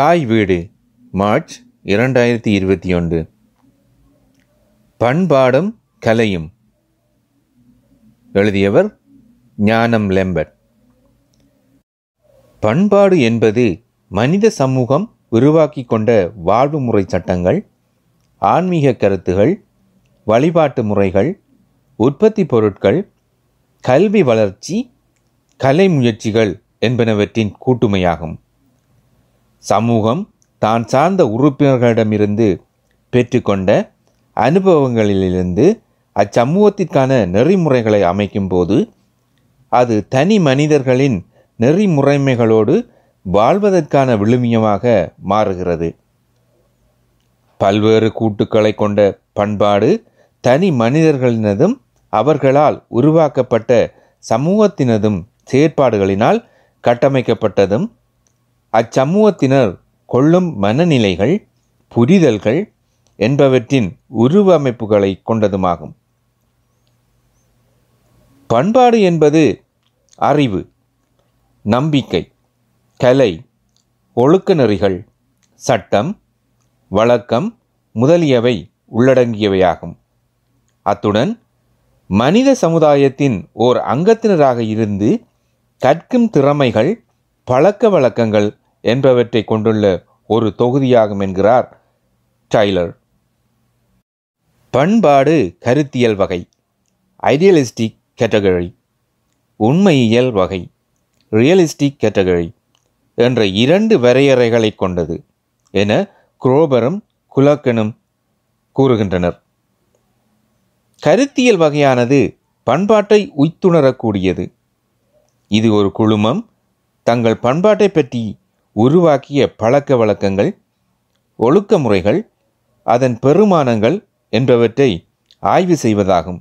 தாய் வீடு மார்ச் இரண்டாயிரத்தி இருபத்தி ஒன்று. பண்பாடும் கலையும். எழுதியவர் ஞானம் லெம்பட் பண்பாடு என்பது மனித சமூகம் உருவாக்கி கொண்ட வாழ்வு முறை சட்டங்கள் ஆன்மீக கருத்துகள் வழிபாட்டு முறைகள் உற்பத்தி பொருட்கள் கல்வி வளர்ச்சி கலை முயற்சிகள் என்பனவற்றின் கூட்டுமையாகும். சமூகம் தான் சார்ந்த உறுப்பினர்களிடமிருந்து பெற்றுக்கொண்ட அனுபவங்களிலிருந்து அச்சமூகத்திற்கான நெறிமுறைகளை அமைக்கும்போது அது தனி மனிதர்களின் நெறிமுறைமைகளோடு வாழ்வதற்கான விழுமியமாக மாறுகிறது. பல்வேறு கூட்டுக்களை கொண்ட பண்பாடு தனி மனிதர்களினதும் அவர்களால் உருவாக்கப்பட்ட சமூகத்தினதும் செயற்பாடுகளினால் கட்டமைக்கப்பட்டதும் அச்சமூகத்தினர் கொள்ளும் மனநிலைகள் புரிதல்கள் என்பவற்றின் உருவமைப்புகளை கொண்டதுமாகும். பண்பாடு என்பது அறிவு நம்பிக்கை கலை ஒழுக்க நெறிகள் சட்டம் வழக்கம் முதலியவை உள்ளடங்கியவையாகும். அத்துடன் மனித சமுதாயத்தின் ஓர் அங்கத்தினராக இருந்து கற்கும் திறமைகள் பழக்க வழக்கங்கள் என்பவற்றை கொண்டுள்ள ஒரு தொகுதியாகும் என்கிறார் டைலர். பண்பாடு கருத்தியல் வகை ஐடியலிஸ்டிக் கேட்டகரி உண்மையியல் வகை ரியலிஸ்டிக் கேட்டகரி என்ற இரண்டு வரையறைகளை கொண்டது என குரோபரும் குலக்கனும் கூறுகின்றனர். கருத்தியல் வகையானது பண்பாட்டை உய்த்துணரக்கூடியது. இது ஒரு குழுமம் தங்கள் பண்பாட்டை பற்றி உருவாக்கிய பழக்க வழக்கங்கள் ஒழுக்க முறைகள் அதன் பெருமானங்கள் என்பவற்றை ஆய்வு செய்வதாகும்.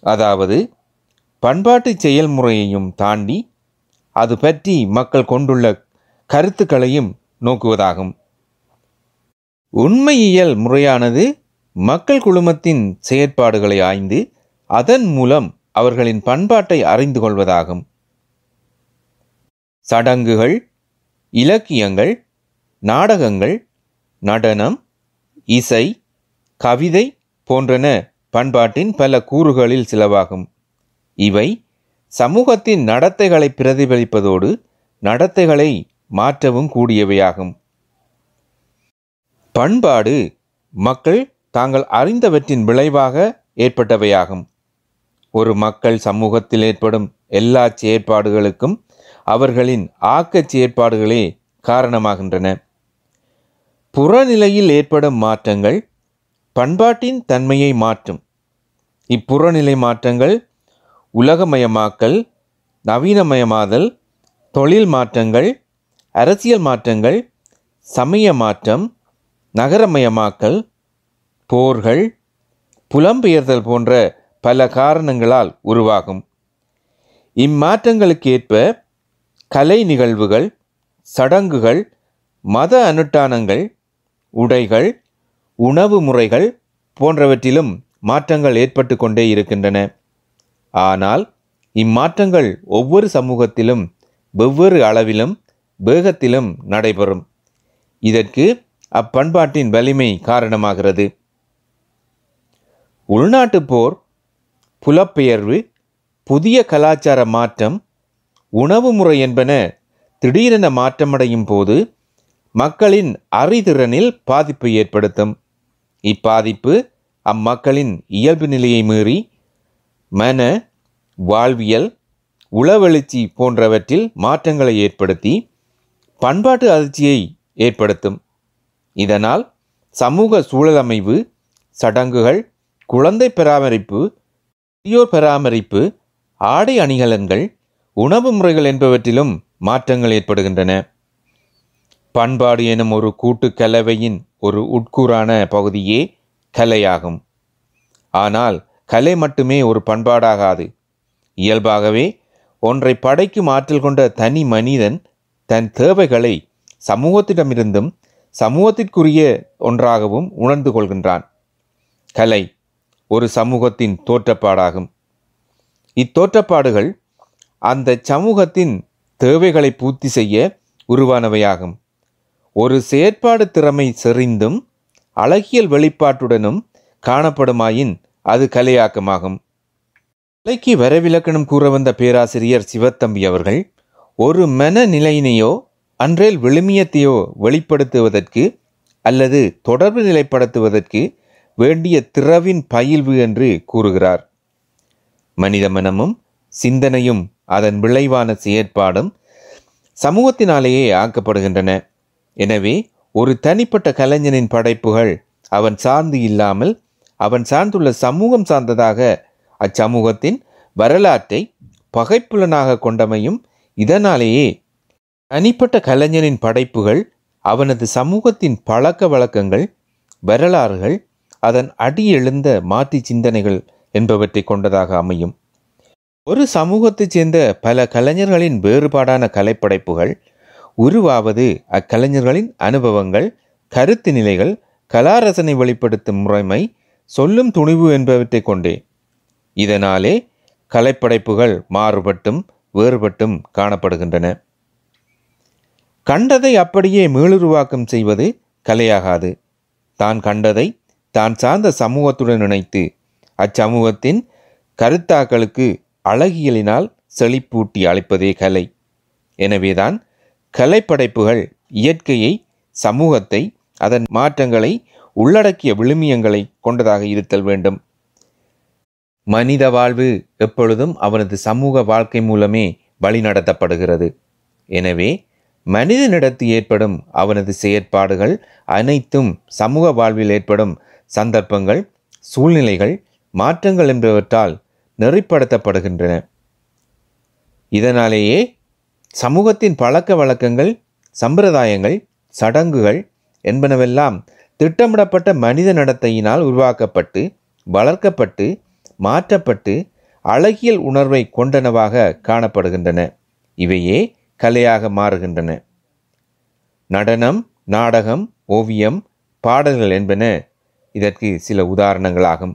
அதாவது பண்பாட்டு செயல்முறையையும் தாண்டி அது பற்றி மக்கள் கொண்டுள்ள கருத்துக்களையும் நோக்குவதாகும். உண்மையியல் முறையானது மக்கள் குழுமத்தின் செயற்பாடுகளை ஆய்ந்து அதன் மூலம் அவர்களின் பண்பாட்டை அறிந்து கொள்வதாகும். சடங்குகள் இலக்கியங்கள் நாடகங்கள் நடனம் இசை கவிதை போன்றன பண்பாட்டின் பல கூறுகளில் சிலவாகும். இவை சமூகத்தின் நடத்தைகளை பிரதிபலிப்பதோடு நடத்தைகளை மாற்றவும் கூடியவையாகும். பண்பாடு மக்கள் தாங்கள் அறிந்தவற்றின் விளைவாக ஏற்பட்டவையாகும். ஒரு மக்கள் சமூகத்தில் ஏற்படும் எல்லா செயற்பாடுகளுக்கும் அவர்களின் ஆக்கச் செயற்பாடுகளே காரணமாகின்றன. புறநிலையில் ஏற்படும் மாற்றங்கள் பண்பாட்டின் தன்மையை மாற்றும். இப்புறநிலை மாற்றங்கள் உலகமயமாக்கல் நவீனமயமாதல் தொழில் மாற்றங்கள் அரசியல் மாற்றங்கள் சமய மாற்றம் நகரமயமாக்கல் போர்கள் புலம்பெயர்தல் போன்ற பல காரணங்களால் உருவாகும். இம்மாற்றங்களுக்கேற்ப கலை நிகழ்வுகள் சடங்குகள் மத அனுஷ்டானங்கள் உடைகள் உணவு முறைகள் போன்றவற்றிலும் மாற்றங்கள் ஏற்பட்டு கொண்டே இருக்கின்றன. ஆனால் இம்மாற்றங்கள் ஒவ்வொரு சமூகத்திலும் வெவ்வேறு அளவிலும் வேகத்திலும் நடைபெறும். இதற்கு அப்பண்பாட்டின் வலிமை காரணமாகிறது. உள்நாட்டுப் போர் புலப்பெயர்வு புதிய கலாச்சார மாற்றம் உணவு முறை என்பன திடீரென மாற்றமடையும் போது மக்களின் அறிதிறனில் பாதிப்பை ஏற்படுத்தும். இப்பாதிப்பு அம்மக்களின் இயல்பு நிலையை மீறி மன வாழ்வியல் உளவெழுச்சி போன்றவற்றில் மாற்றங்களை ஏற்படுத்தி பண்பாட்டு அதிர்ச்சியை ஏற்படுத்தும். இதனால் சமூக சூழலமைவு சடங்குகள் குழந்தை பராமரிப்பு முதியோர் பராமரிப்பு ஆடை அணிகலன்கள் உணவு முறைகள் என்பவற்றிலும் மாற்றங்கள் ஏற்படுகின்றன. பண்பாடு எனும் ஒரு கூட்டு கலவையின் ஒரு உட்கூறான பகுதியே கலையாகும். ஆனால் கலை மட்டுமே ஒரு பண்பாடாகாது. இயல்பாகவே ஒன்றை படைக்கும் ஆற்றல் கொண்ட தனி மனிதன் தன் தேவைகளை சமூகத்திடமிருந்தும் சமூகத்திற்குரிய ஒன்றாகவும் உணர்ந்து கொள்கின்றான். கலை ஒரு சமூகத்தின் தோற்றப்பாடாகும். இத்தோற்றப்பாடுகள் அந்த சமூகத்தின் தேவைகளை பூர்த்தி செய்ய உருவானவையாகும். ஒரு செயற்பாடு திறமை செறிந்தும் அழகியல் வெளிப்பாட்டுடனும் காணப்படுமாயின் அது கலையாக்கமாகும். கலைக்கு வரவிலக்கணம் கூற வந்த பேராசிரியர் சிவத்தம்பி அவர்கள் ஒரு மனநிலையினையோ அன்றேல் விழுமியத்தையோ வெளிப்படுத்துவதற்கு அல்லது தொடர்பு நிலைப்படுத்துவதற்கு வேண்டிய திறவின் பயில்வு என்று கூறுகிறார். மனித மனமும் சிந்தனையும் அதன் விளைவான செயற்பாடும் சமூகத்தினாலேயே ஆக்கப்படுகின்றன. எனவே ஒரு தனிப்பட்ட கலைஞனின் படைப்புகள் அவன் சார்ந்து இல்லாமல் அவன் சார்ந்துள்ள சமூகம் சார்ந்ததாக அச்சமூகத்தின் வரலாற்றை பகைப்புலனாக கொண்டமையும் இதனாலேயே தனிப்பட்ட கலைஞனின் படைப்புகள் அவனது சமூகத்தின் பழக்க வழக்கங்கள் வரலாறுகள் அதன் அடியெழுந்த மாற்றி சிந்தனைகள் என்பவற்றை கொண்டதாக அமையும். ஒரு சமூகத்தைச் சேர்ந்த பல கலைஞர்களின் வேறுபாடான கலைப்படைப்புகள் உருவாவது அக்கலைஞர்களின் அனுபவங்கள் கருத்து நிலைகள் கலாரசனை வெளிப்படுத்தும் முறைமை சொல்லும் துணிவு என்பவற்றை கொண்டே. இதனாலே கலைப்படைப்புகள் மாறுபட்டும் வேறுபட்டும் காணப்படுகின்றன. கண்டதை அப்படியே மீளுருவாக்கம் செய்வது கலையாகாது. தான் கண்டதை தான் சார்ந்த சமூகத்துடன் இணைத்து அச்சமூகத்தின் கருத்தாக்களுக்கு அழகியலினால் செழிப்பூட்டி அளிப்பதே கலை. எனவேதான் கலைப்படைப்புகள் இயற்கையை சமூகத்தை அதன் மாற்றங்களை உள்ளடக்கிய விழுமியங்களை கொண்டதாக இருத்தல் வேண்டும். மனித வாழ்வு எப்பொழுதும் அவனது சமூக வாழ்க்கை மூலமே வழிநடத்தப்படுகிறது. எனவே மனிதனிடத்து ஏற்படும் அவனது செயற்பாடுகள் அனைத்தும் சமூக வாழ்வில் ஏற்படும் சந்தர்ப்பங்கள் சூழ்நிலைகள் மாற்றங்கள் என்பவற்றால் நெறிப்படுத்தப்படுகின்றன. இதனாலேயே சமூகத்தின் பழக்க வழக்கங்கள் சம்பிரதாயங்கள் சடங்குகள் என்பனவெல்லாம் திட்டமிடப்பட்ட மனித நடத்தையினால் உருவாக்கப்பட்டு வளர்க்கப்பட்டு மாற்றப்பட்டு அழகியல் உணர்வை கொண்டனவாக காணப்படுகின்றன. இவையே கலையாக மாறுகின்றன. நடனம் நாடகம் ஓவியம் பாடல்கள் என்பன இதற்கு சில உதாரணங்களாகும்.